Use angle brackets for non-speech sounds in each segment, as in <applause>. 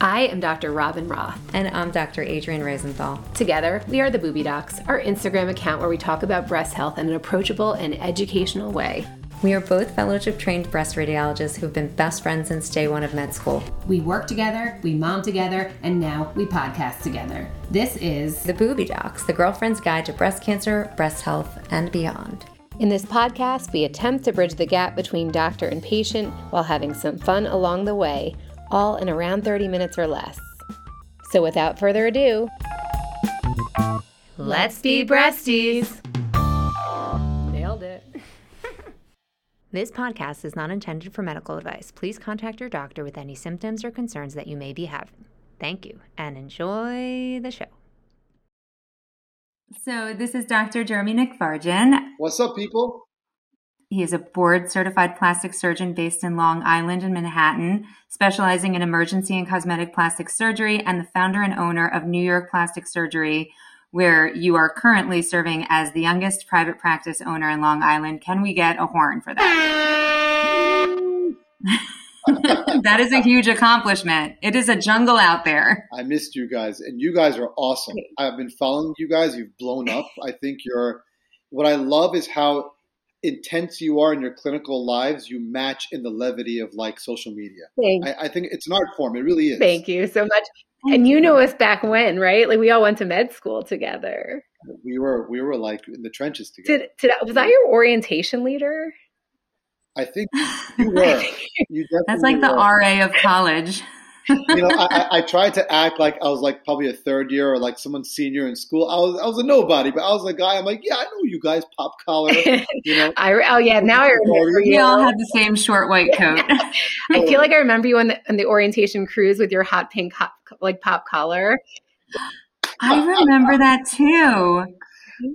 I am Dr. Robyn Roth. And I'm Dr. Adrienne Rosenthal. Together, we are the Booby Docs, our Instagram account where we talk about breast health in an approachable and educational way. We are both fellowship trained breast radiologists who've been best friends since day one of med school. We work together, we mom together, and now we podcast together. This is The Booby Docs, the girlfriend's guide to breast cancer, breast health, and beyond. In this podcast, we attempt to bridge the gap between doctor and patient while having some fun along the way, all in around 30 minutes or less. So without further ado, let's be breasties. Nailed it. <laughs> This podcast is not intended for medical advice. Please contact your doctor with any symptoms or concerns that you may be having. Thank you and enjoy the show. So, this is Dr. Jeremy Nikfarjam. What's up, people? He is a board certified plastic surgeon based in Long Island and Manhattan, specializing in emergency and cosmetic plastic surgery, and the founder and owner of New York Plastic Surgery, where you are currently serving as the youngest private practice owner in Long Island. Can we get a horn for that? <laughs> that is a huge accomplishment. It is a jungle out there. I missed you guys, and you guys are awesome. I've been following you guys. You've blown up. I think you're. What I love is how intense you are in your clinical lives. You match in the levity of like social media. I, I, think it's an art form. It really is. Thank you so much. and you know us back when, right? Like we all went to med school together. We were we were like in the trenches together. Did, did was that your orientation leader? I think <laughs> you were. You <laughs> That's like the were. RA of college. You know, I, I, tried to act like I was like probably a third year or like someone senior in school. I was I was a nobody, but I was a guy. I'm like, yeah, I know you guys, pop collar. <laughs> You know, I oh yeah, now I remember. We all had the same short white coat. <laughs> I feel like I remember you on the on the orientation cruise with your hot pink hot, like pop collar. I remember that too.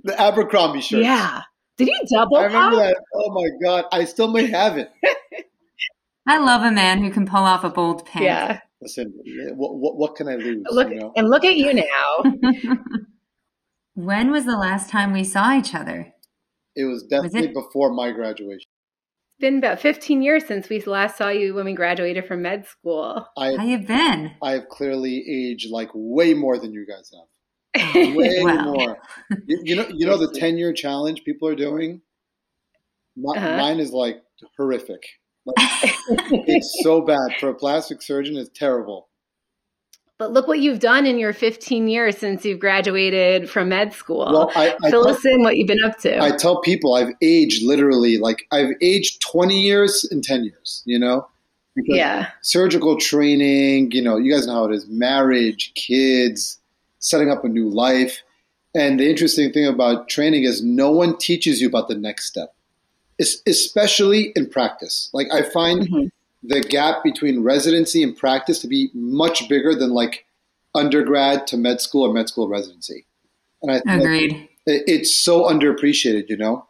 The Abercrombie shirt. Yeah. Did you double? I remember pop? that. Oh my god, I still may have it. <laughs> I love a man who can pull off a bold pink. Yeah. Listen, what, what, what can I lose? Look you know? and look at you now. <laughs> when was the last time we saw each other? It was definitely was it? before my graduation. It's been about 15 years since we last saw you when we graduated from med school. I, How you been? I have clearly aged like way more than you guys have. <laughs> Way more. You, you, know, you know the <laughs> ten year challenge people are doing. My, uh-huh. Mine is like horrific. <laughs> It's so bad for a plastic surgeon. It's terrible. But look what you've done in your 15 years since you've graduated from med school. Well, I, I Fill tell, us in what you've been up to. I tell people I've aged literally like I've aged 20 years in 10 years, you know? Because yeah. Surgical training, you know, you guys know how it is marriage, kids, setting up a new life. And the interesting thing about training is no one teaches you about the next step, especially in practice. Like I find mm-hmm. the gap between residency and practice to be much bigger than like undergrad to med school or med school residency. And I agreed. It's so underappreciated, you know.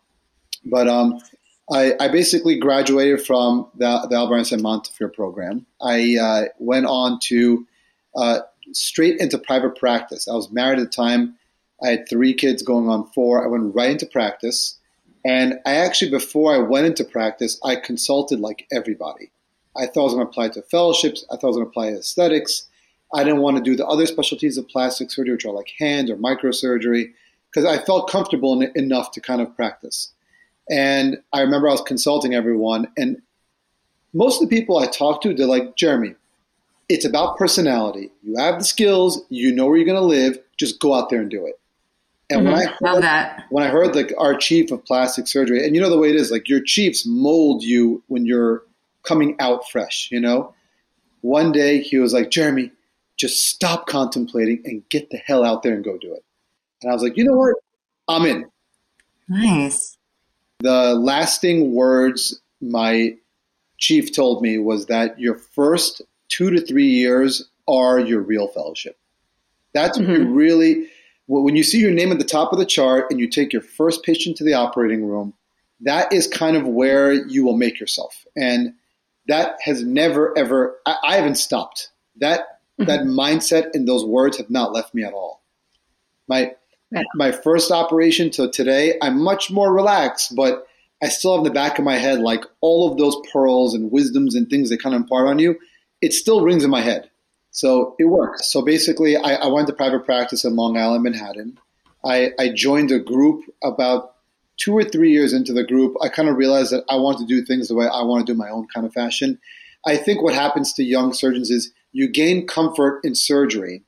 But um, I, I, basically graduated from the, the Albert Einstein Montefiore program. I uh, went on to uh, straight into private practice. I was married at the time. I had three kids going on four. I went right into practice. And I actually, before I went into practice, I consulted like everybody. I thought I was going to apply to fellowships. I thought I was going to apply to aesthetics. I didn't want to do the other specialties of plastic surgery, which are like hand or microsurgery, because I felt comfortable in enough to kind of practice. And I remember I was consulting everyone, and most of the people I talked to, they're like, Jeremy, it's about personality. You have the skills, you know where you're going to live, just go out there and do it. And mm-hmm. when I heard, that. when I heard like our chief of plastic surgery, and you know the way it is, like your chiefs mold you when you're coming out fresh, you know? One day he was like, Jeremy, just stop contemplating and get the hell out there and go do it. And I was like, you know what? I'm in. Nice. The lasting words my chief told me was that your first two to three years are your real fellowship. That's mm-hmm. really when you see your name at the top of the chart and you take your first patient to the operating room. That is kind of where you will make yourself, and that has never ever. I, I haven't stopped. That mm-hmm. that mindset and those words have not left me at all. My my first operation to today, I'm much more relaxed, but I still have in the back of my head like all of those pearls and wisdoms and things they kind of impart on you it still rings in my head. So it worked. So basically, I, I went to private practice in Long Island, Manhattan. I, I joined a group about two or three years into the group. I kind of realized that I want to do things the way I want to do my own kind of fashion. I think what happens to young surgeons is you gain comfort in surgery,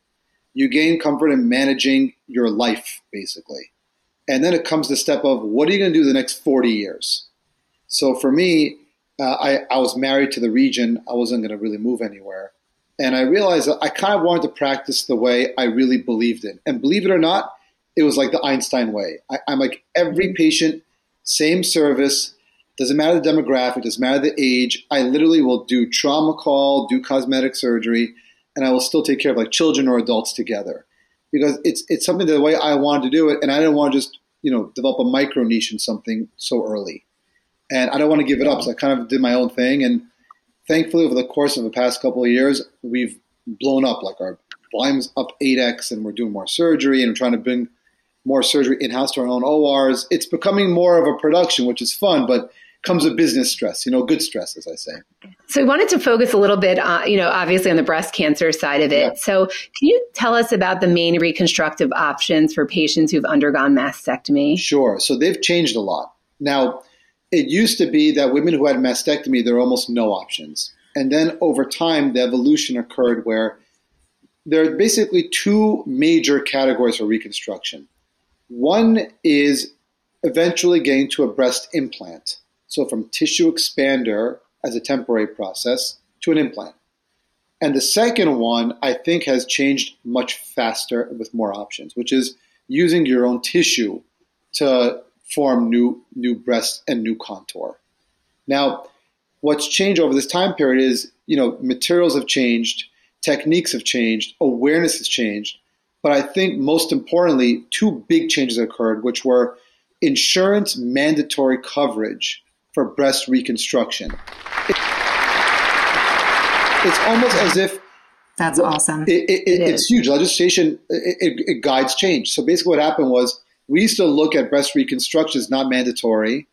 you gain comfort in managing your life, basically. And then it comes the step of what are you going to do the next 40 years? So for me, uh, I, I was married to the region. I wasn't going to really move anywhere. And I realized that I kind of wanted to practice the way I really believed in. And believe it or not, it was like the Einstein way. I, I'm like every mm-hmm. patient, same service, doesn't matter the demographic, doesn't matter the age. I literally will do trauma call, do cosmetic surgery, and I will still take care of like children or adults together because it's it's something the way I wanted to do it, and I didn't want to just you know develop a micro niche in something so early, and I don't want to give it up. So I kind of did my own thing, and thankfully over the course of the past couple of years, we've blown up. Like our volume's up eight x, and we're doing more surgery, and we're trying to bring more surgery in house to our own ORs. It's becoming more of a production, which is fun, but comes with business stress, you know, good stress, as I say. So we wanted to focus a little bit, uh, you know, obviously on the breast cancer side of it. Yeah. So can you tell us about the main reconstructive options for patients who've undergone mastectomy? Sure. So they've changed a lot. Now, it used to be that women who had mastectomy, there are almost no options. And then over time, the evolution occurred where there are basically two major categories for reconstruction. One is eventually getting to a breast implant. So from tissue expander as a temporary process to an implant. And the second one, I think, has changed much faster with more options, which is using your own tissue to form new, new breast and new contour. Now, what's changed over this time period is, you know, materials have changed, techniques have changed, awareness has changed. But I think most importantly, two big changes occurred, which were insurance mandatory coverage for breast reconstruction. It, it's almost as if that's awesome. It, it, it it's huge. Legislation it, guides change. So basically, what happened was we used to look at breast reconstruction as not mandatory.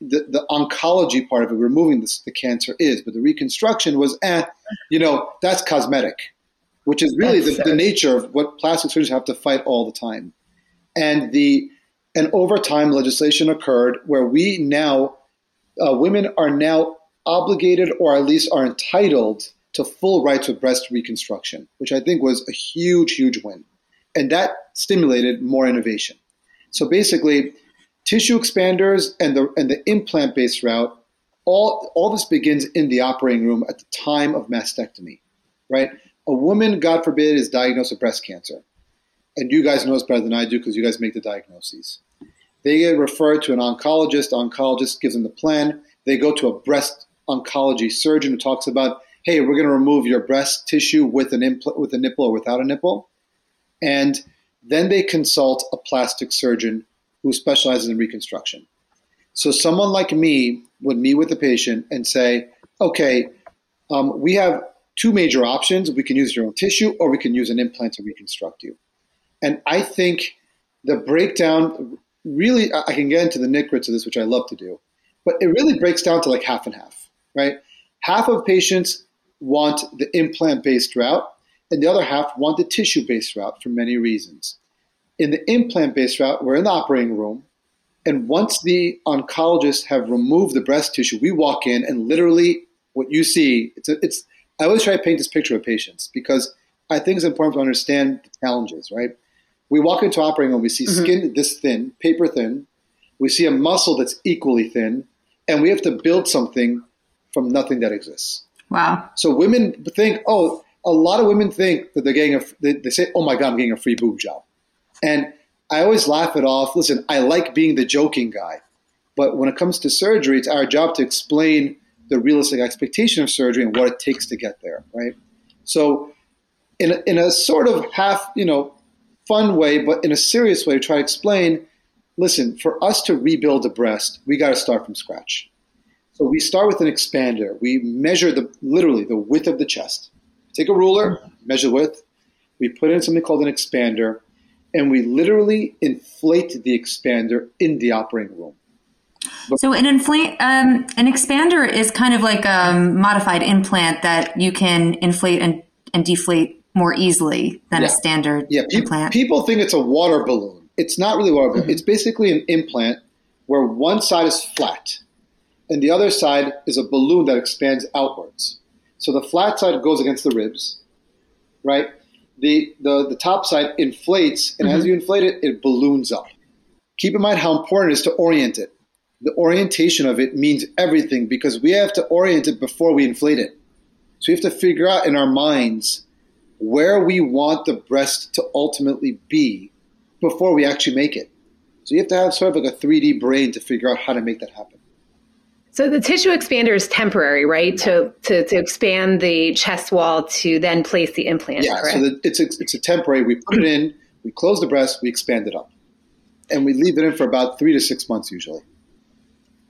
The, the oncology part of it, removing this, the cancer is, but the reconstruction was, eh, you know, that's cosmetic, which is really the, the nature of what plastic surgeons have to fight all the time. And the and over time, legislation occurred where we now uh, women are now obligated or at least are entitled to full rights with breast reconstruction, which I think was a huge, huge win. And that stimulated more innovation. So basically, tissue expanders and the, and the implant based route, all, all this begins in the operating room at the time of mastectomy, right? A woman, God forbid, is diagnosed with breast cancer. And you guys know this better than I do because you guys make the diagnoses. They get referred to an oncologist. Oncologist gives them the plan. They go to a breast oncology surgeon who talks about, hey, we're going to remove your breast tissue with an impl- with a nipple or without a nipple, and then they consult a plastic surgeon who specializes in reconstruction. So someone like me would meet with the patient and say, okay, um, we have two major options. We can use your own tissue or we can use an implant to reconstruct you. And I think the breakdown really, I can get into the nitpicks of this, which I love to do, but it really breaks down to like half and half, right? Half of patients want the implant based route, and the other half want the tissue based route for many reasons. In the implant based route, we're in the operating room, and once the oncologists have removed the breast tissue, we walk in and literally what you see, it's, a, it's I always try to paint this picture of patients because I think it's important to understand the challenges, right? We walk into operating room, we see mm-hmm. skin this thin, paper thin. We see a muscle that's equally thin, and we have to build something from nothing that exists. Wow. So women think, oh, a lot of women think that they're getting a, they, they say, oh my God, I'm getting a free boob job. And I always laugh it off. Listen, I like being the joking guy. But when it comes to surgery, it's our job to explain the realistic expectation of surgery and what it takes to get there, right? So, in a, in a sort of half, you know, fun way, but in a serious way, to try to explain listen, for us to rebuild a breast, we got to start from scratch. So we start with an expander. We measure the literally the width of the chest. Take a ruler, measure width. We put in something called an expander, and we literally inflate the expander in the operating room. So an inflate um, an expander is kind of like a modified implant that you can inflate and and deflate more easily than Yeah. a standard Yeah, pe- implant. people think it's a water balloon. It's not really a water Mm-hmm. It's basically an implant where one side is flat and the other side is a balloon that expands outwards. So the flat side goes against the ribs, right? The the, the top side inflates, and Mm-hmm. as you inflate it, it balloons up. Keep in mind how important it is to orient it. The orientation of it means everything because we have to orient it before we inflate it. So we have to figure out in our minds where we want the breast to ultimately be before we actually make it. So you have to have sort of like a 3D brain to figure out how to make that happen. So the tissue expander is temporary, right? To, to, to expand the chest wall to then place the implant, Yeah, correct? so that it's a, it's a temporary. We put it in, we close the breast, we expand it up, and we leave it in for about three to six months usually.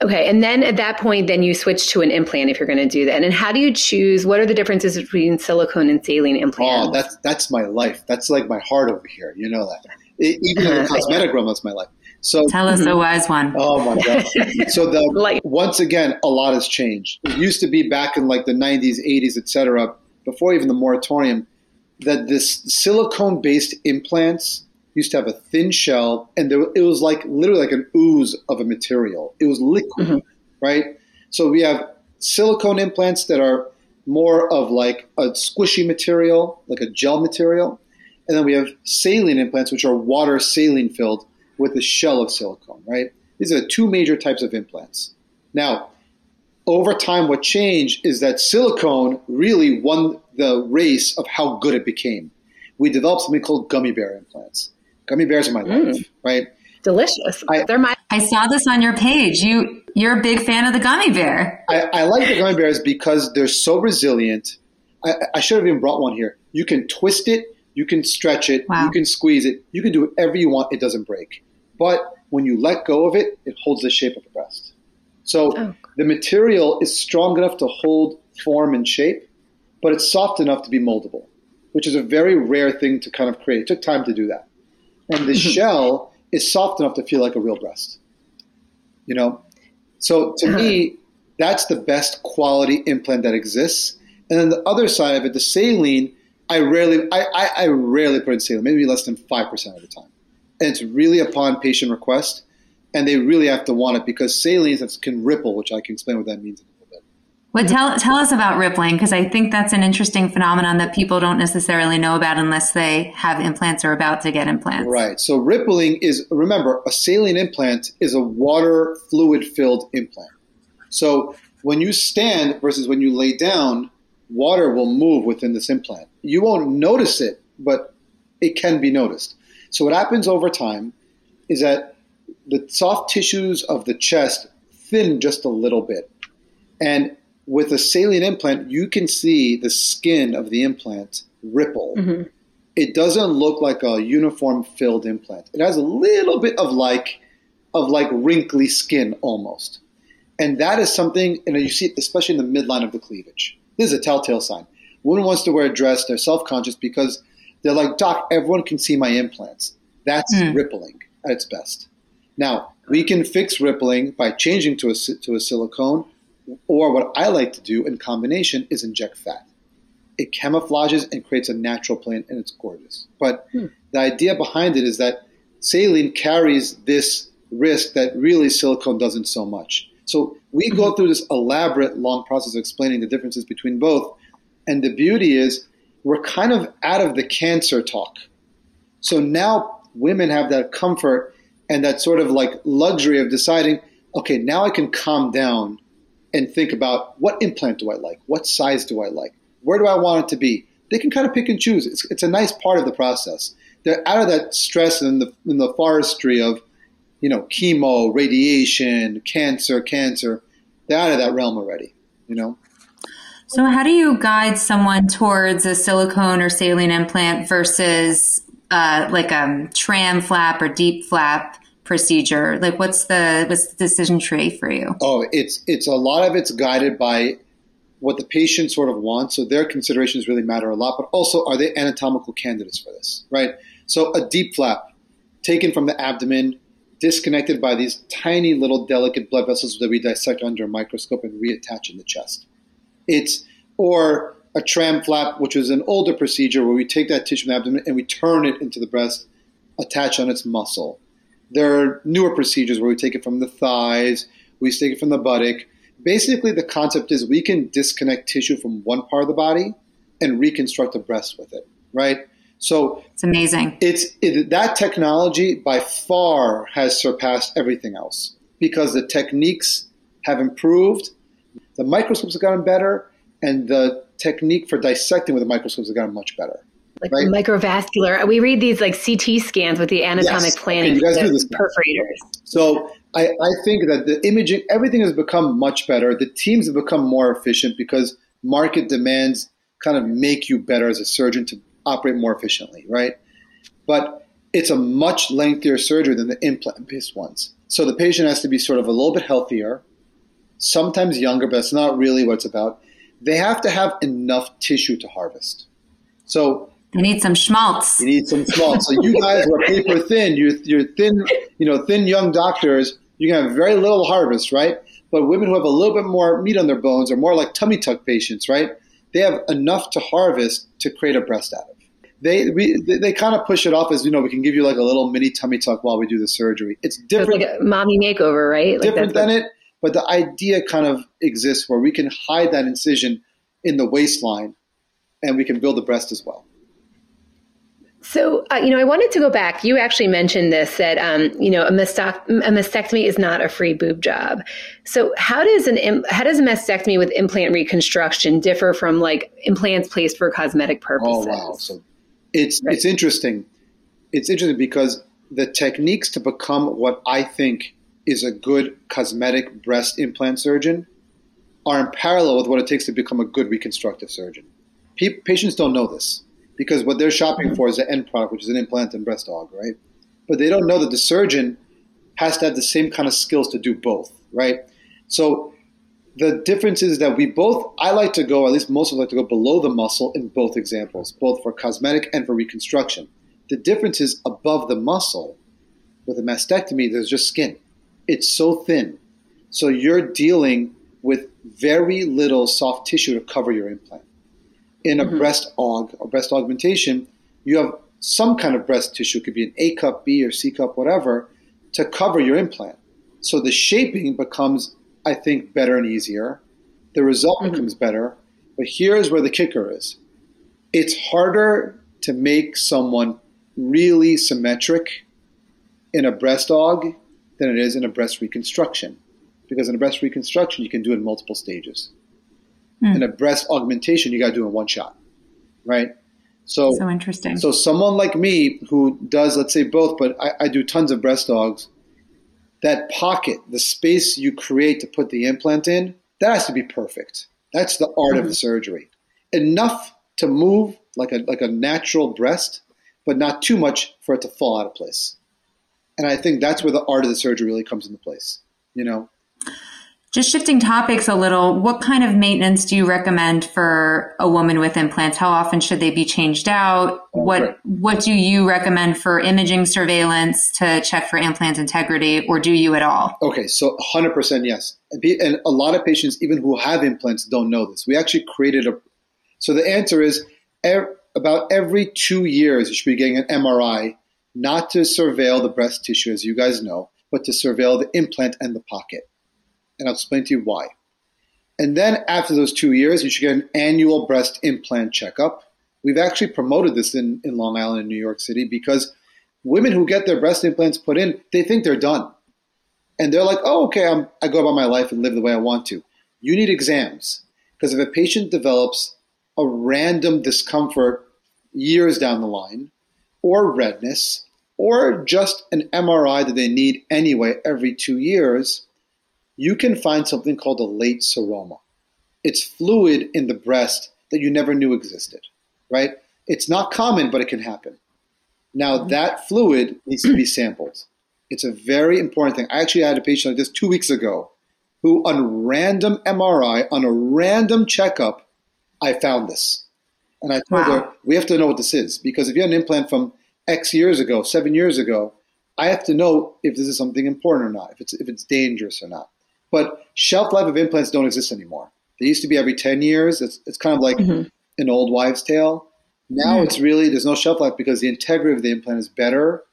Okay, and then at that point, then you switch to an implant if you're going to do that. And how do you choose? What are the differences between silicone and saline implants? Oh, that's that's my life. That's like my heart over here. You know that. E- even in the <laughs> cosmetic realm, that's my life. So Tell us a <clears throat> wise one. Oh my god! So the <laughs> Like- once again, a lot has changed. It used to be back in like the '90s, '80s, etc. Before even the moratorium, that this silicone-based implants used to have a thin shell, and there, it was like literally like an ooze of a material. It was liquid, mm-hmm. right? So we have silicone implants that are more of like a squishy material, like a gel material, and then we have saline implants, which are water saline filled with a shell of silicone, right? These are the two major types of implants. Now, over time, what changed is that silicone really won the race of how good it became. We developed something called gummy bear implants. Gummy bears are my mm. life, right? Delicious. I- They're my I saw this on your page. You you're a big fan of the gummy bear. I, I like the gummy bears because they're so resilient. I, I should have even brought one here. You can twist it, you can stretch it, Wow. you can squeeze it, you can do whatever you want. It doesn't break. But when you let go of it, it holds the shape of the breast. So Oh. the material is strong enough to hold form and shape, but it's soft enough to be moldable, which is a very rare thing to kind of create. It took time to do that. And the <laughs> shell is soft enough to feel like a real breast. You know? So to me, uh-huh. that's the best quality implant that exists. And then the other side of it, the saline, I rarely, I, I, I rarely put in saline, maybe less than five percent of the time, and it's really upon patient request, and they really have to want it because saline can ripple, which I can explain what that means in a little bit. What tell tell us about rippling because I think that's an interesting phenomenon that people don't necessarily know about unless they have implants or about to get implants. Right. So rippling is remember a saline implant is a water fluid filled implant. So when you stand versus when you lay down, water will move within this implant. You won't notice it, but it can be noticed. So what happens over time is that the soft tissues of the chest thin just a little bit. And with a saline implant, you can see the skin of the implant ripple mm-hmm. it doesn't look like a uniform filled implant. It has a little bit of like of like wrinkly skin almost. And that is something, and you see it especially in the midline of the cleavage. This is a telltale sign. Woman wants to wear a dress, they're self-conscious because they're like, Doc, everyone can see my implants. That's Hmm. rippling at its best. Now, we can fix rippling by changing to a, to a silicone, or what I like to do in combination is inject fat it camouflages and creates a natural plane and it's gorgeous. But the idea behind it is that saline carries this risk that really silicone doesn't so much. So we go through this elaborate long process of explaining the differences between both. And the beauty is we're kind of out of the cancer talk. So now women have that comfort and that sort of like luxury of deciding, okay, now I can calm down and think about what implant do I like? What size do I like? Where do I want it to be? They can kind of pick and choose. It's, it's a nice part of the process. They're out of that stress and the, in the forestry of, you know, chemo, radiation, cancer, cancer. They're out of that realm already, you know? So how do you guide someone towards a silicone or saline implant versus uh, like a TRAM flap or DIEP flap procedure? Like what's the what's the decision tree for you? Oh, it's it's a lot of it's guided by what the patient sort of wants. So their considerations really matter a lot, but also are they anatomical candidates for this, right? So a DIEP flap taken from the abdomen, disconnected by these tiny little delicate blood vessels that we dissect under a microscope and reattach in the chest. It's or a TRAM flap, which is an older procedure where we take that tissue from the abdomen and we turn it into the breast, attach on its muscle. There are newer procedures where we take it from the thighs, we take it from the buttock. Basically, the concept is we can disconnect tissue from one part of the body and reconstruct the breast with it, right? So it's amazing. It's it, that technology by far has surpassed everything else because the techniques have improved, the microscopes have gotten better, and the technique for dissecting with the microscopes have gotten much better. Like right? microvascular. We read these like CT scans with the anatomic yes. planning okay, you guys perforators. So I, I think that the imaging, everything has become much better. The teams have become more efficient because market demands kind of make you better as a surgeon to operate more efficiently, right? But it's a much lengthier surgery than the implant based ones. So the patient has to be sort of a little bit healthier, sometimes younger, but it's not really what it's about. They have to have enough tissue to harvest. So you need some schmaltz. You need some schmaltz. so you guys are paper thin. You're, you're thin, you know, thin young doctors. You can have very little harvest, right? But women who have a little bit more meat on their bones are more like tummy tuck patients, right? They have enough to harvest to create a breast out of they we they kind of push it off as you know we can give you like a little mini tummy tuck while we do the surgery. It's different, so it's like a mommy makeover, right? Like different than it, but the idea kind of exists where we can hide that incision in the waistline, and we can build the breast as well. So, uh, you know, I wanted to go back. You actually mentioned this that, um, you know, a, a, mastectomy is not a free boob job. So, how does an Im- how does a mastectomy with implant reconstruction differ from like implants placed for cosmetic purposes? Oh wow! So it's right. it's interesting. It's interesting because the techniques to become what I think is a good cosmetic breast implant surgeon are in parallel with what it takes to become a good reconstructive surgeon. P- patients don't know this because what they're shopping for is the end product, which is an implant and breast aug, right? But they don't know that the surgeon has to have the same kind of skills to do both, right? So the difference is that we both, I like to go, at least most of us like to go below the muscle in both examples, both for cosmetic and for reconstruction. The difference is above the muscle, with a mastectomy, there's just skin. It's so thin. So you're dealing with very little soft tissue to cover your implant. In a mm-hmm. breast aug or breast augmentation, you have some kind of breast tissue, it could be an A cup, B, or C cup, whatever, to cover your implant. So the shaping becomes I think, better and easier. The result mm-hmm. becomes better. But here's where the kicker is it's harder to make someone really symmetric in a breast aug than it is in a breast reconstruction. Because in a breast reconstruction, you can do it in multiple stages. Mm. In a breast augmentation, you got to do it in one shot, right? So, so interesting. So someone like me who does, let's say both, but I, I do tons of breast augs, that pocket, the space you create to put the implant in, that has to be perfect. That's the art mm-hmm. of the mm-hmm. surgery. Enough to move like a like a natural breast, but not too much for it to fall out of place. And I think that's where the art of the surgery really comes into place. You know, just shifting topics a little, what kind of maintenance do you recommend for a woman with implants? How often should they be changed out? What what do you recommend for imaging surveillance to check for implant integrity, or do you at all? Okay, so 100% yes. And a lot of patients, even who have implants, don't know this. We actually created a. So the answer is about every two years, you should be getting an MRI, not to surveil the breast tissue, as you guys know, but to surveil the implant and the pocket and I'll explain to you why. And then after those two years, you should get an annual breast implant checkup. We've actually promoted this in, in Long Island and New York City because women who get their breast implants put in, they think they're done. And they're like, oh, okay, I'm, I go about my life and live the way I want to. You need exams because if a patient develops a random discomfort years down the line, or redness, or just an MRI that they need anyway every two years, you can find something called a late seroma. It's fluid in the breast that you never knew existed, right? It's not common, but it can happen. Now, mm-hmm. that fluid needs to be sampled. It's a very important thing. I actually had a patient like this two weeks ago who, on random MRI, on a random checkup, I found this. And I told wow. her, we have to know what this is because if you had an implant from X years ago, seven years ago, I have to know if this is something important or not, if it's, if it's dangerous or not. But shelf life of implants don't exist anymore. They used to be every 10 years. It's, it's kind of like mm-hmm. an old wives' tale. Now mm. it's really there's no shelf life because the integrity of the implant is better.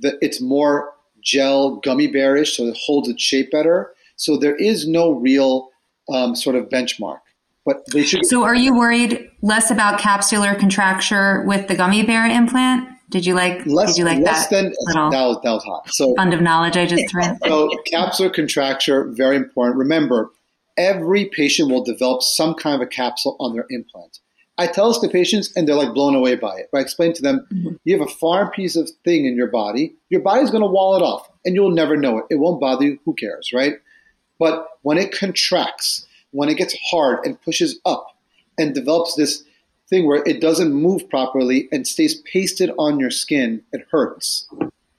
The, it's more gel gummy bearish, so it holds its shape better. So there is no real um, sort of benchmark. But they should. So are you worried less about capsular contracture with the gummy bear implant? Did you like? Less, did you like less that? Than, that was that was hot. So fund of knowledge I just threw. so capsular contracture very important. Remember, every patient will develop some kind of a capsule on their implant. I tell this to patients, and they're like blown away by it. But I explain to them, mm-hmm. you have a foreign piece of thing in your body. Your body's going to wall it off, and you'll never know it. It won't bother you. Who cares, right? But when it contracts, when it gets hard and pushes up, and develops this thing where it doesn't move properly and stays pasted on your skin, it hurts.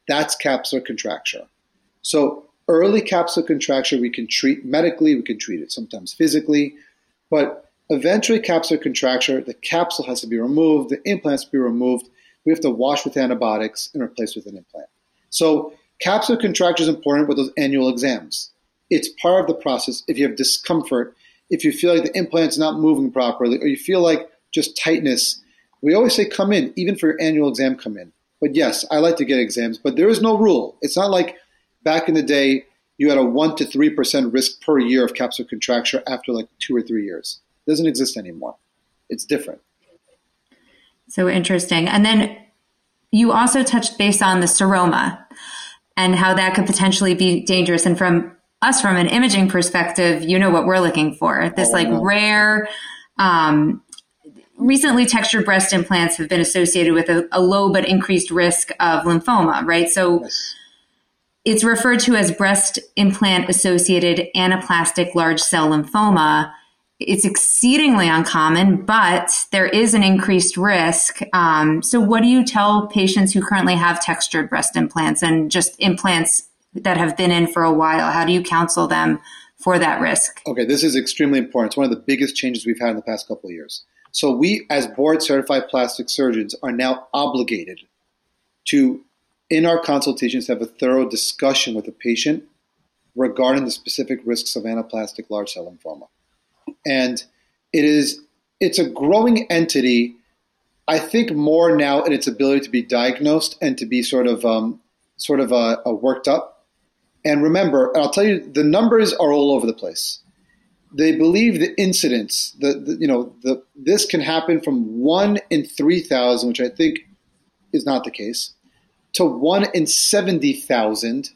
That's capsular contracture. So early capsular contracture we can treat medically, we can treat it sometimes physically, but eventually capsular contracture, the capsule has to be removed, the implant has to be removed. We have to wash with antibiotics and replace with an implant. So capsular contracture is important with those annual exams. It's part of the process. If you have discomfort, if you feel like the implant's not moving properly, or you feel like just tightness, we always say come in, even for your annual exam, come in. But yes, I like to get exams, but there is no rule. It's not like back in the day you had a one to three percent risk per year of capsular contracture after like two or three years. It doesn't exist anymore. It's different. So interesting. And then you also touched base on the seroma and how that could potentially be dangerous. And from us, from an imaging perspective, you know what we're looking for. This oh, like rare um, recently textured breast implants have been associated with a, a low but increased risk of lymphoma, right? So yes. it's referred to as breast implant associated anaplastic large cell lymphoma. It's exceedingly uncommon, but there is an increased risk. Um, so, what do you tell patients who currently have textured breast implants and just implants that have been in for a while? How do you counsel them for that risk? Okay, this is extremely important. It's one of the biggest changes we've had in the past couple of years. So we, as board certified plastic surgeons, are now obligated to, in our consultations, have a thorough discussion with the patient regarding the specific risks of anaplastic large cell lymphoma. And it is it's a growing entity. I think more now in its ability to be diagnosed and to be sort of um, sort of uh, uh, worked up. And remember, and I'll tell you, the numbers are all over the place they believe the incidence, the, the, you know, the, this can happen from one in three thousand, which I think is not the case, to one in seventy thousand.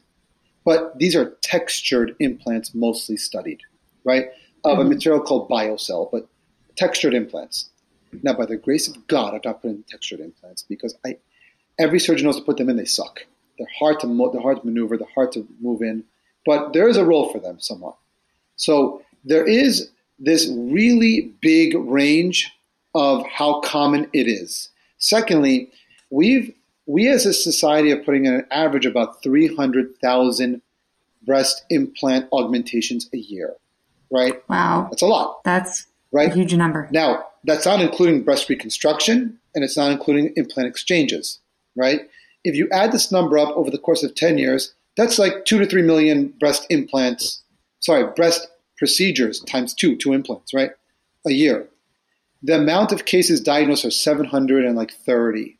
But these are textured implants, mostly studied, right, of mm-hmm. a material called biocell, but textured implants. Now, by the grace of God, I'm not putting textured implants because I, every surgeon knows to put them in. They suck. They're hard to mo- they're hard to maneuver. They're hard to move in, but there is a role for them somewhat. So there is this really big range of how common it is. Secondly, we've we as a society are putting in an average about 300,000 breast implant augmentations a year, right? Wow. That's a lot. That's right? a huge number. Now, that's not including breast reconstruction and it's not including implant exchanges, right? If you add this number up over the course of 10 years, that's like 2 to 3 million breast implants, sorry, breast procedures times two, two implants, right? A year. The amount of cases diagnosed are 730.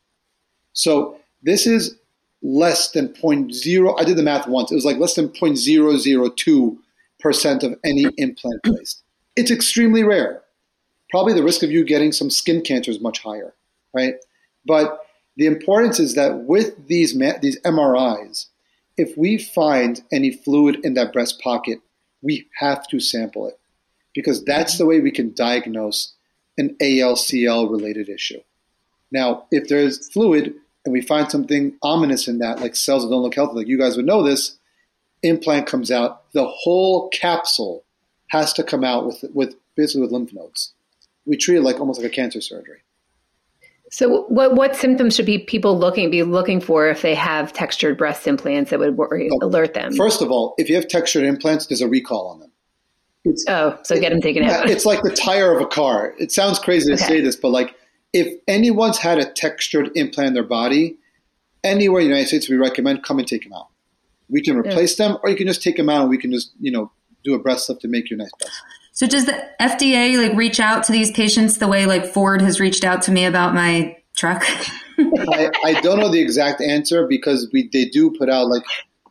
So this is less than 0.0. I did the math once. It was like less than 0.002% of any implant placed. It's extremely rare. Probably the risk of you getting some skin cancer is much higher, right? But the importance is that with these, these MRIs, if we find any fluid in that breast pocket, we have to sample it because that's the way we can diagnose an ALCL related issue. Now, if there's fluid and we find something ominous in that, like cells that don't look healthy, like you guys would know this, implant comes out, the whole capsule has to come out with with basically with lymph nodes. We treat it like almost like a cancer surgery. So, what what symptoms should be people looking be looking for if they have textured breast implants that would worry, oh, alert them? First of all, if you have textured implants, there's a recall on them. It's, oh, so it, get them taken out. It's like the tire of a car. It sounds crazy to okay. say this, but like if anyone's had a textured implant in their body, anywhere in the United States, we recommend come and take them out. We can replace yeah. them, or you can just take them out, and we can just you know do a breast lift to make you a nice breast. So does the FDA like reach out to these patients the way like Ford has reached out to me about my truck? <laughs> I, I, don't know the exact answer because we they do put out like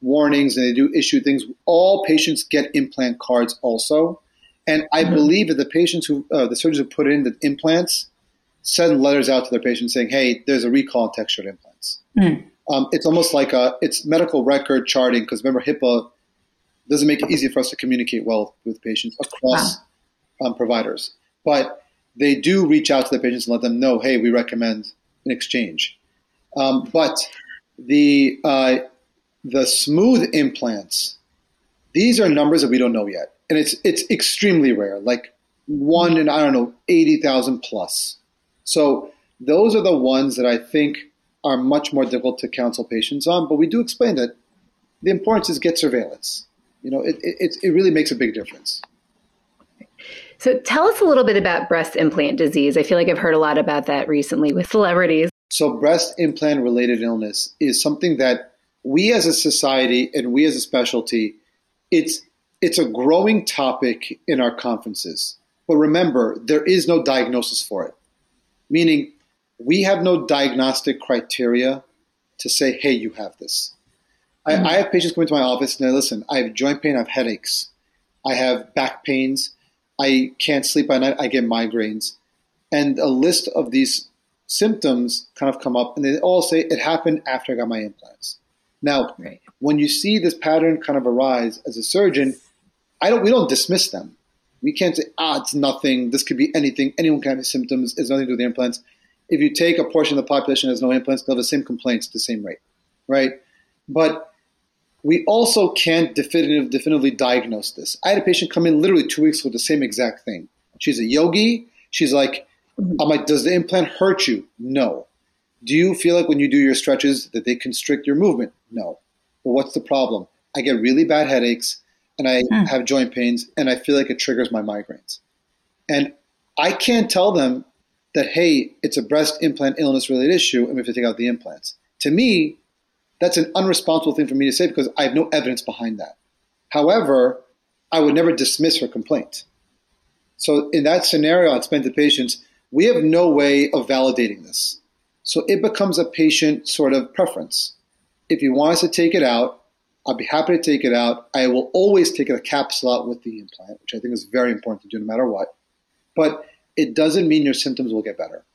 warnings and they do issue things. All patients get implant cards also, and I mm-hmm. believe that the patients who uh, the surgeons who put in the implants send letters out to their patients saying, "Hey, there's a recall on textured implants." Mm. Um, it's almost like a it's medical record charting because remember HIPAA doesn't make it easy for us to communicate well with patients across wow. um, providers. But they do reach out to the patients and let them know, hey, we recommend an exchange. Um, but the uh, the smooth implants, these are numbers that we don't know yet, and it's it's extremely rare, like one in I don't know eighty thousand plus. So those are the ones that I think are much more difficult to counsel patients on. But we do explain that the importance is get surveillance you know, it, it, it really makes a big difference. So tell us a little bit about breast implant disease. I feel like I've heard a lot about that recently with celebrities. So breast implant related illness is something that we as a society and we as a specialty, it's it's a growing topic in our conferences. But remember, there is no diagnosis for it. Meaning we have no diagnostic criteria to say, hey, you have this. I, mm-hmm. I have patients come into my office and they listen, I have joint pain, I have headaches, I have back pains, I can't sleep at night, I get migraines. And a list of these symptoms kind of come up and they all say it happened after I got my implants. Now, right. when you see this pattern kind of arise as a surgeon, I don't we don't dismiss them. We can't say, ah, it's nothing, this could be anything, anyone can have symptoms, it's nothing to do with the implants. If you take a portion of the population that has no implants, they'll have the same complaints at the same rate. Right? But we also can't definitive, definitively diagnose this. I had a patient come in literally two weeks with the same exact thing. She's a yogi. She's like, I'm like, does the implant hurt you? No. Do you feel like when you do your stretches that they constrict your movement? No. Well, what's the problem? I get really bad headaches and I hmm. have joint pains and I feel like it triggers my migraines. And I can't tell them that, hey, it's a breast implant illness related issue and we have to take out the implants. To me, that's an unresponsible thing for me to say because I have no evidence behind that. However, I would never dismiss her complaint. So in that scenario, I'd spend the patients, we have no way of validating this. So it becomes a patient sort of preference. If you want us to take it out, I'll be happy to take it out. I will always take a capsule out with the implant, which I think is very important to do no matter what. But it doesn't mean your symptoms will get better.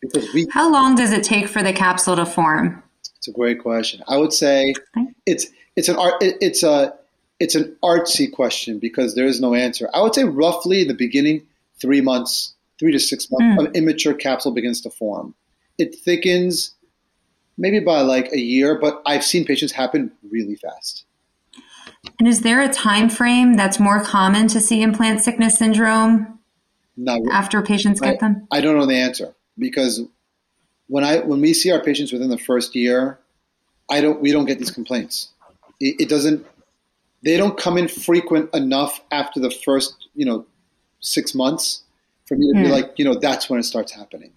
Because we How long does it take for the capsule to form? It's a great question. I would say it's it's an art it's a it's an artsy question because there is no answer. I would say roughly in the beginning, three months, three to six months, mm. an immature capsule begins to form. It thickens maybe by like a year, but I've seen patients happen really fast. And is there a time frame that's more common to see implant sickness syndrome Not, after patients get I, them? I don't know the answer because when I when we see our patients within the first year, I don't we don't get these complaints. It, it doesn't. They don't come in frequent enough after the first you know six months for me to mm. be hmm. like you know that's when it starts happening.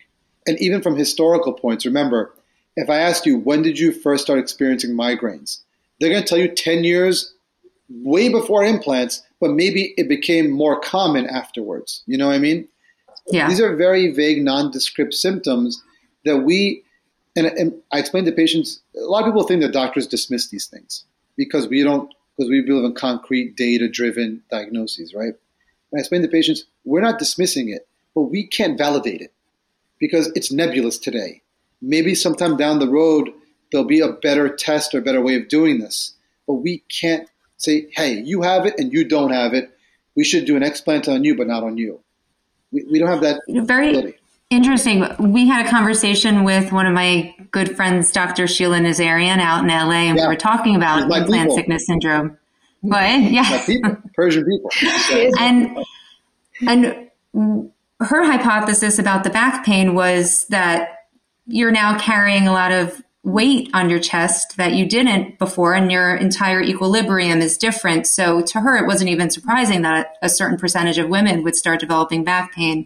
And even from historical points, remember, if I ask you when did you first start experiencing migraines, they're going to tell you ten years, way before implants, but maybe it became more common afterwards. You know what I mean? Yeah. These are very vague, nondescript symptoms that we, and, and I explain to patients, a lot of people think that doctors dismiss these things because we don't, because we believe in concrete, data driven diagnoses, right? And I explain to patients, we're not dismissing it, but we can't validate it because it's nebulous today. Maybe sometime down the road, there'll be a better test or a better way of doing this, but we can't say, hey, you have it and you don't have it. We should do an explant on you, but not on you. We, we don't have that. Very, ability. Interesting. We had a conversation with one of my good friends, Dr. Sheila Nazarian, out in LA, and yeah. we were talking about people. sickness syndrome. But yeah, people, Persian people, <laughs> and and her hypothesis about the back pain was that you're now carrying a lot of weight on your chest that you didn't before, and your entire equilibrium is different. So to her, it wasn't even surprising that a certain percentage of women would start developing back pain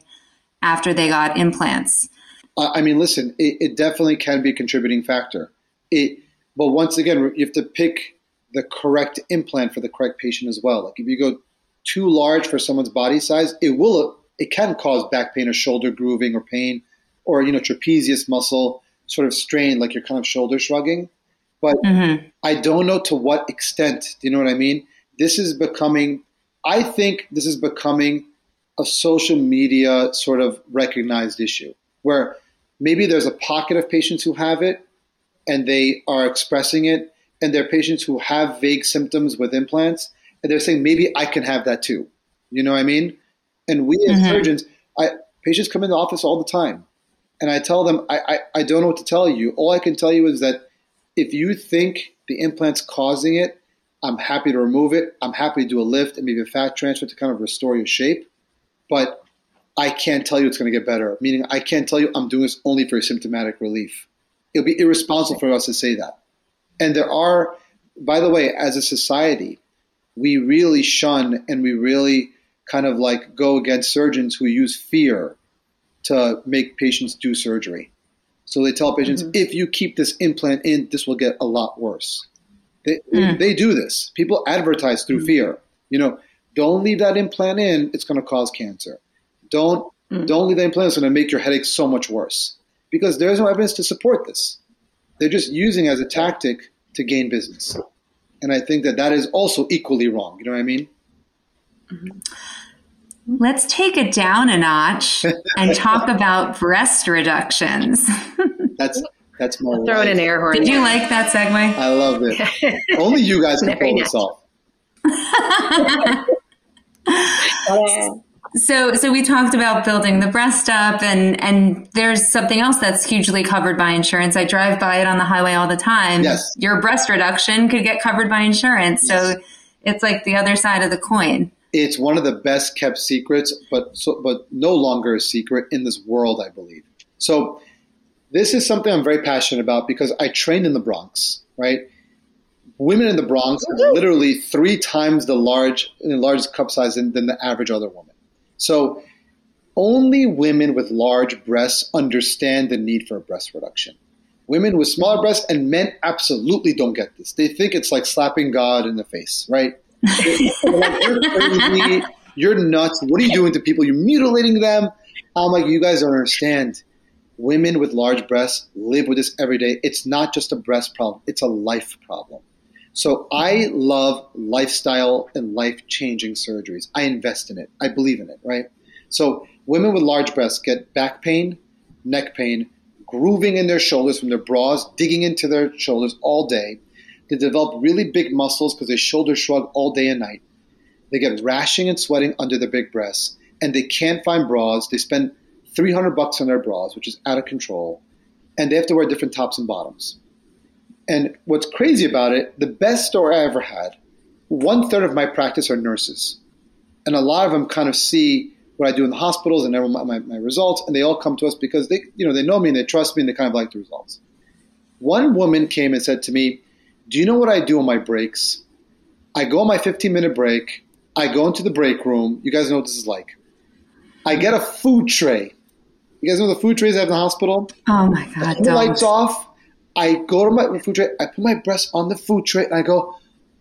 after they got implants? I mean, listen, it, it definitely can be a contributing factor. It, but once again, you have to pick the correct implant for the correct patient as well. Like if you go too large for someone's body size, it will it can cause back pain or shoulder grooving or pain or you know trapezius muscle sort of strain like you're kind of shoulder shrugging. But mm-hmm. I don't know to what extent. Do you know what I mean? This is becoming I think this is becoming a social media sort of recognized issue where maybe there's a pocket of patients who have it and they are expressing it, and there are patients who have vague symptoms with implants, and they're saying maybe I can have that too. You know what I mean? And we as mm-hmm. surgeons, I, patients come in the office all the time, and I tell them I, I, I don't know what to tell you. All I can tell you is that if you think the implant's causing it, I'm happy to remove it. I'm happy to do a lift and maybe a fat transfer to kind of restore your shape. But I can't tell you it's going to get better. Meaning, I can't tell you I'm doing this only for symptomatic relief. It'll be irresponsible for us to say that. And there are, by the way, as a society, we really shun and we really kind of like go against surgeons who use fear to make patients do surgery. So they tell patients, mm-hmm. if you keep this implant in, this will get a lot worse. They, mm. they do this. People advertise through mm. fear. You know, don't leave that implant in; it's going to cause cancer. Don't mm. don't leave that implant; it's going to make your headache so much worse. Because there's no evidence to support this. They're just using as a tactic to gain business, and I think that that is also equally wrong. You know what I mean? Mm-hmm. Let's take it down a notch and <laughs> talk about breast reductions. <laughs> That's that's my throw in an air horn. Did you like that segue? I love it. <laughs> Only you guys can pull this off. So so we talked about building the breast up and and there's something else that's hugely covered by insurance. I drive by it on the highway all the time. Yes. Your breast reduction could get covered by insurance. Yes. So it's like the other side of the coin. It's one of the best kept secrets, but so, but no longer a secret in this world, I believe. So this is something I'm very passionate about because I trained in the Bronx, right? Women in the Bronx are literally three times the large, largest cup size than, than the average other woman. So only women with large breasts understand the need for a breast reduction. Women with smaller breasts and men absolutely don't get this. They think it's like slapping God in the face, right? <laughs> you're crazy. You're nuts. What are you doing to people? You're mutilating them. I'm like, you guys don't understand women with large breasts live with this every day. It's not just a breast problem, it's a life problem. So I love lifestyle and life changing surgeries. I invest in it. I believe in it, right? So women with large breasts get back pain, neck pain, grooving in their shoulders from their bras, digging into their shoulders all day. They develop really big muscles because they shoulder shrug all day and night. They get rashing and sweating under their big breasts, and they can't find bras. They spend 300 bucks on their bras, which is out of control, and they have to wear different tops and bottoms. And what's crazy about it, the best store I ever had, one third of my practice are nurses. And a lot of them kind of see what I do in the hospitals and my, my, my results, and they all come to us because they, you know, they know me and they trust me and they kind of like the results. One woman came and said to me, Do you know what I do on my breaks? I go on my 15 minute break. I go into the break room. You guys know what this is like. I get a food tray you guys know the food trays I have in the hospital? Oh my god! The lights off. I go to my food tray. I put my breast on the food tray, and I go,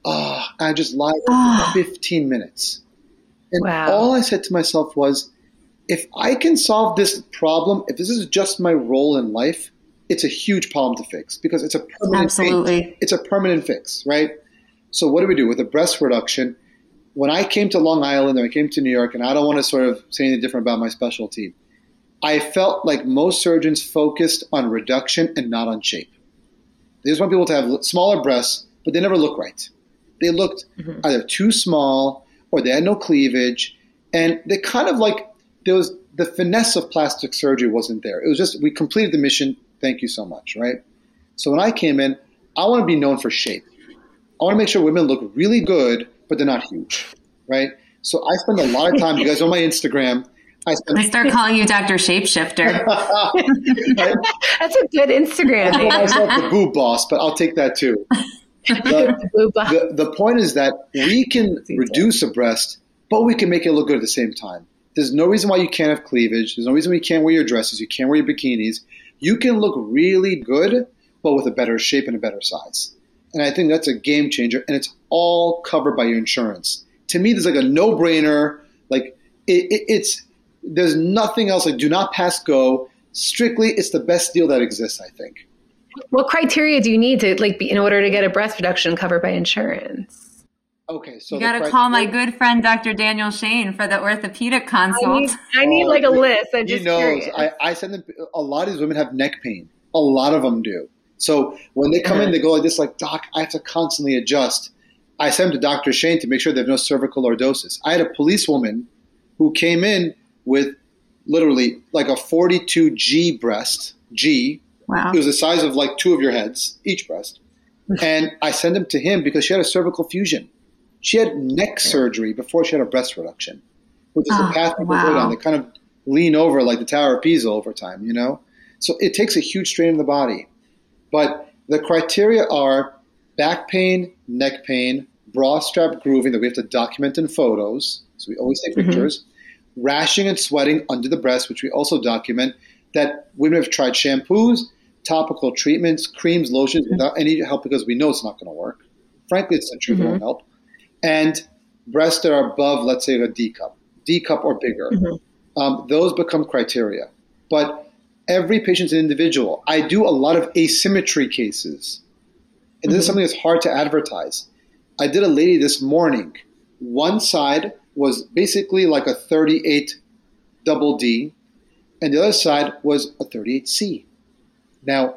oh, and I just lie oh. for ah. 15 minutes. And wow. all I said to myself was, if I can solve this problem, if this is just my role in life, it's a huge problem to fix because it's a permanent Absolutely. Fix. It's a permanent fix, right? So what do we do with a breast reduction? When I came to Long Island and I came to New York, and I don't want to sort of say anything different about my specialty, I felt like most surgeons focused on reduction and not on shape. They just want people to have smaller breasts, but they never look right. They looked mm-hmm. either too small or they had no cleavage, and they kind of like there was the finesse of plastic surgery wasn't there. It was just we completed the mission. Thank you so much, right? So when I came in, I want to be known for shape. I want to make sure women look really good, but they're not huge, right? So I spend a lot of time. You guys on my Instagram I, I start calling you Dr. Shapeshifter. <laughs> That's a good Instagram. I call myself the boob boss, but I'll take that too. <laughs> The, the, the point is that we can reduce a breast, but we can make it look good at the same time. There's no reason why you can't have cleavage. There's no reason why you can't wear your dresses. You can't wear your bikinis. You can look really good, but with a better shape and a better size. And I think that's a game changer. And it's all covered by your insurance. to me, there's like a no brainer. Like it, it, it's there's nothing else. Like do not pass go. Strictly, it's the best deal that exists. I think. What criteria do you need to like be in order to get a breast reduction covered by insurance? Okay, so you got to call my good friend Dr. Daniel Shane for the orthopedic consult. I need, I need like a list. I'm he knows. I, I, send them. A lot of these women have neck pain. A lot of them do. So when they come in, they go like this, like Doc, I have to constantly adjust. I send them to Dr. Shane to make sure they have no cervical lordosis. I had a policewoman who came in with literally like a 42G breast, G. Wow. It was the size of like two of your heads, each breast. <laughs> and I sent them to him because she had a cervical fusion. She had neck surgery before she had a breast reduction, which is oh, a path people wow. go down. They kind of lean over like the Tower of Pisa over time, you know? So it takes a huge strain on the body. But the criteria are back pain, neck pain, bra strap grooving that we have to document in photos. So we always take mm-hmm. pictures. Rashing and sweating under the breast, which we also document. That women have tried shampoos, topical treatments, creams, lotions mm-hmm. without any help because we know it's not going to work. Frankly, it's the truth, mm-hmm. it won't help and breasts that are above, let's say, a D cup, D cup or bigger. Mm-hmm. Um, those become criteria. But every patient's an individual. I do a lot of asymmetry cases. And this mm-hmm. is something that's hard to advertise. I did a lady this morning. One side was basically like a 38 double D, and the other side was a 38C. Now,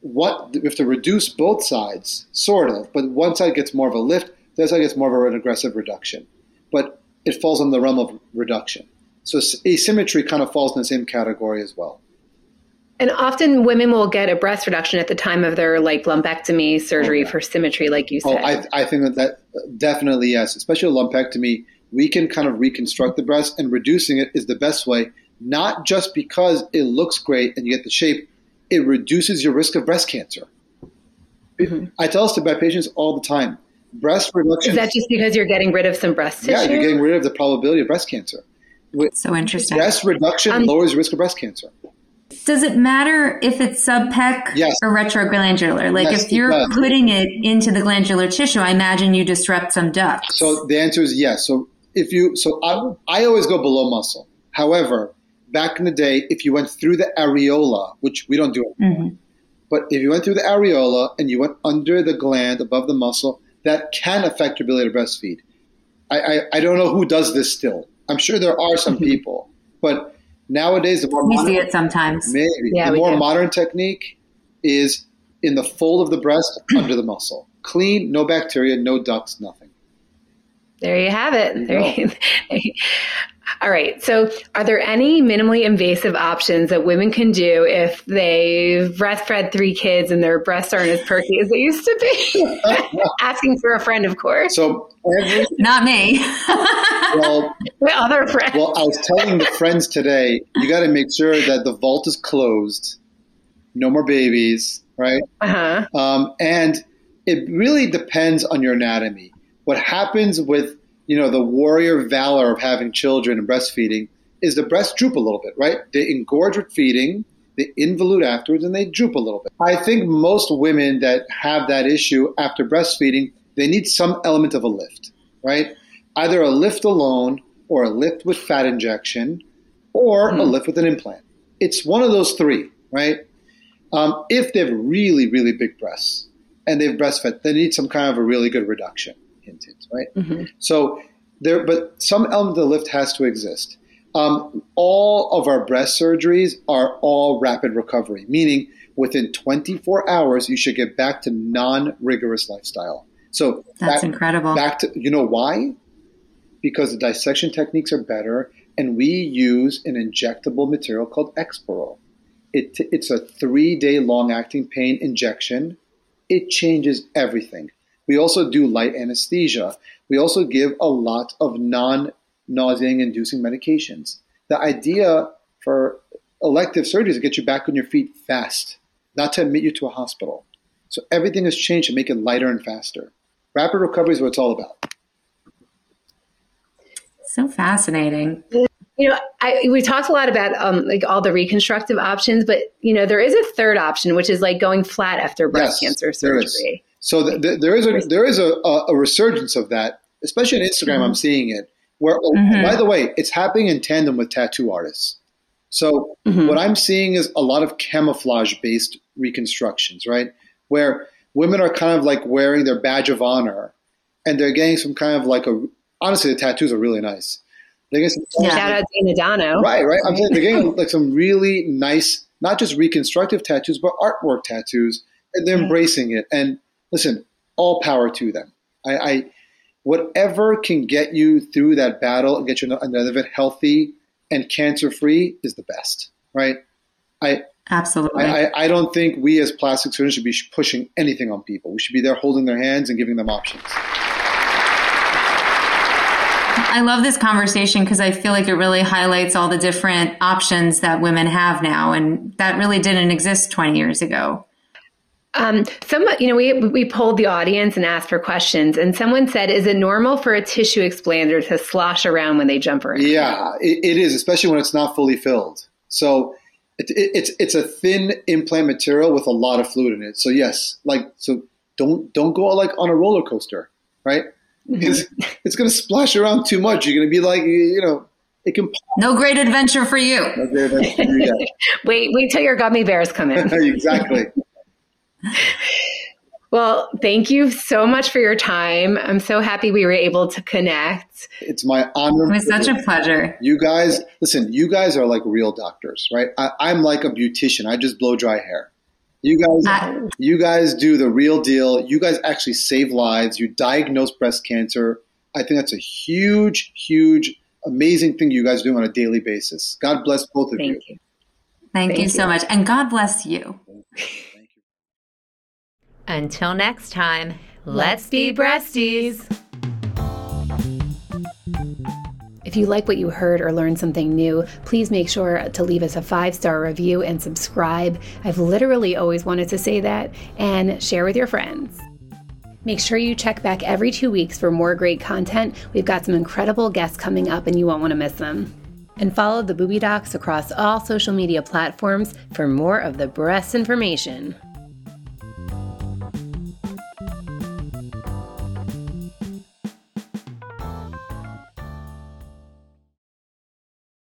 what we have to reduce both sides, sort of, but one side gets more of a lift, that's I guess more of an aggressive reduction, but it falls in the realm of reduction. So asymmetry kind of falls in the same category as well. And often women will get a breast reduction at the time of their like lumpectomy surgery oh, for symmetry, like you oh, said. Oh, I, I think that, that definitely yes, especially lumpectomy. We can kind of reconstruct the breast, and reducing it is the best way. Not just because it looks great and you get the shape, it reduces your risk of breast cancer. Mm-hmm. I tell this to my patients all the time breast reduction. Is that just because you're getting rid of some breast tissue? Yeah, you're getting rid of the probability of breast cancer. So interesting. Breast reduction um, lowers risk of breast cancer. Does it matter if it's subpec yes. or retroglandular? Like yes, if you're it putting it into the glandular tissue, I imagine you disrupt some ducts. So the answer is yes. So if you, so I, I always go below muscle. However, back in the day, if you went through the areola, which we don't do, mm-hmm. but if you went through the areola and you went under the gland above the muscle, that can affect your ability to breastfeed. I, I, I don't know who does this still. I'm sure there are some mm-hmm. people, but nowadays the more we modern, see it sometimes. Maybe yeah, the more do. modern technique is in the fold of the breast under the muscle, clean, no bacteria, no ducts, nothing. There you have it. <laughs> There you All right. So, are there any minimally invasive options that women can do if they've breastfed three kids and their breasts aren't as perky as they used to be? <laughs> Asking for a friend, of course. So, every, not me. well, <laughs> the other friend. Well, I was telling the friends today, you got to make sure that the vault is closed, no more babies, right? Uh huh. Um, and it really depends on your anatomy. What happens with you know, the warrior valor of having children and breastfeeding is the breasts droop a little bit, right? They engorge with feeding, they involute afterwards, and they droop a little bit. I think most women that have that issue after breastfeeding, they need some element of a lift, right? Either a lift alone, or a lift with fat injection, or mm. a hmm. lift with an implant. It's one of those three, right? Um, if they have really, really big breasts and they've breastfed, they need some kind of a really good reduction hinted, right? Mm-hmm. So there, but some element of the lift has to exist. Um, all of our breast surgeries are all rapid recovery, meaning within 24 hours you should get back to non-rigorous lifestyle. So that's back, incredible. Back to you know why? Because the dissection techniques are better, and we use an injectable material called Exparel. It, it's a three-day long-acting pain injection. It changes everything. We also do light anesthesia. We also give a lot of non nauseating inducing medications. The idea for elective surgery is to get you back on your feet fast, not to admit you to a hospital. So everything has changed to make it lighter and faster. Rapid recovery is what it's all about. So fascinating. You know, I, we talked a lot about um, like all the reconstructive options, but you know, there is a third option, which is like going flat after breast yes, cancer surgery. So th- th- there is a there is a, a, resurgence of that, especially on Instagram. Mm-hmm. I'm seeing it. Where, oh, mm-hmm. by the way, it's happening in tandem with tattoo artists. So mm-hmm. what I'm seeing is a lot of camouflage based reconstructions, right? Where women are kind of like wearing their badge of honor, and they're getting some kind of like a. Honestly, the tattoos are really nice. They're getting some, Shout out to Dano. Right, right. I'm saying they're getting like some really nice, not just reconstructive tattoos, but artwork tattoos, and they're embracing it. And listen, all power to them. I, I whatever can get you through that battle and get you another bit healthy and cancer free is the best, right? I absolutely. I, I, don't think we as plastic surgeons should be pushing anything on people. We should be there holding their hands and giving them options. I love this conversation because I feel like it really highlights all the different options that women have now, and that really didn't exist 20 years ago. Um, some, you know, we we polled the audience and asked for questions, and someone said, "Is it normal for a tissue expander to slosh around when they jump around?" Yeah, it, it is, especially when it's not fully filled. So it, it, it's it's a thin implant material with a lot of fluid in it. So yes, like so, don't don't go like on a roller coaster, right? Mm-hmm. Because mm-hmm. it's going to splash around too much. You're going to be like, you know, it can. No great adventure for you. No great adventure for you. <laughs> wait, wait till your gummy bears come in. <laughs> exactly. Well, thank you so much for your time. I'm so happy we were able to connect. It's my honor. It was such a pleasure. You guys, listen, you guys are like real doctors, right? I, am like a beautician. I just blow dry hair. You guys, uh, you guys do the real deal. You guys actually save lives. You diagnose breast cancer. I think that's a huge, huge, amazing thing you guys do on a daily basis. God bless both of Thank you. you. Thank, Thank you so much. And God bless you. <laughs> Until next time, let's be breasties. If you like what you heard or learned something new, please make sure to leave us a five star review and subscribe. I've literally always wanted to say that, and share with your friends. Make sure you check back every two weeks for more great content. We've got some incredible guests coming up, and you won't want to miss them. And follow the Booby Docs across all social media platforms for more of the breast information.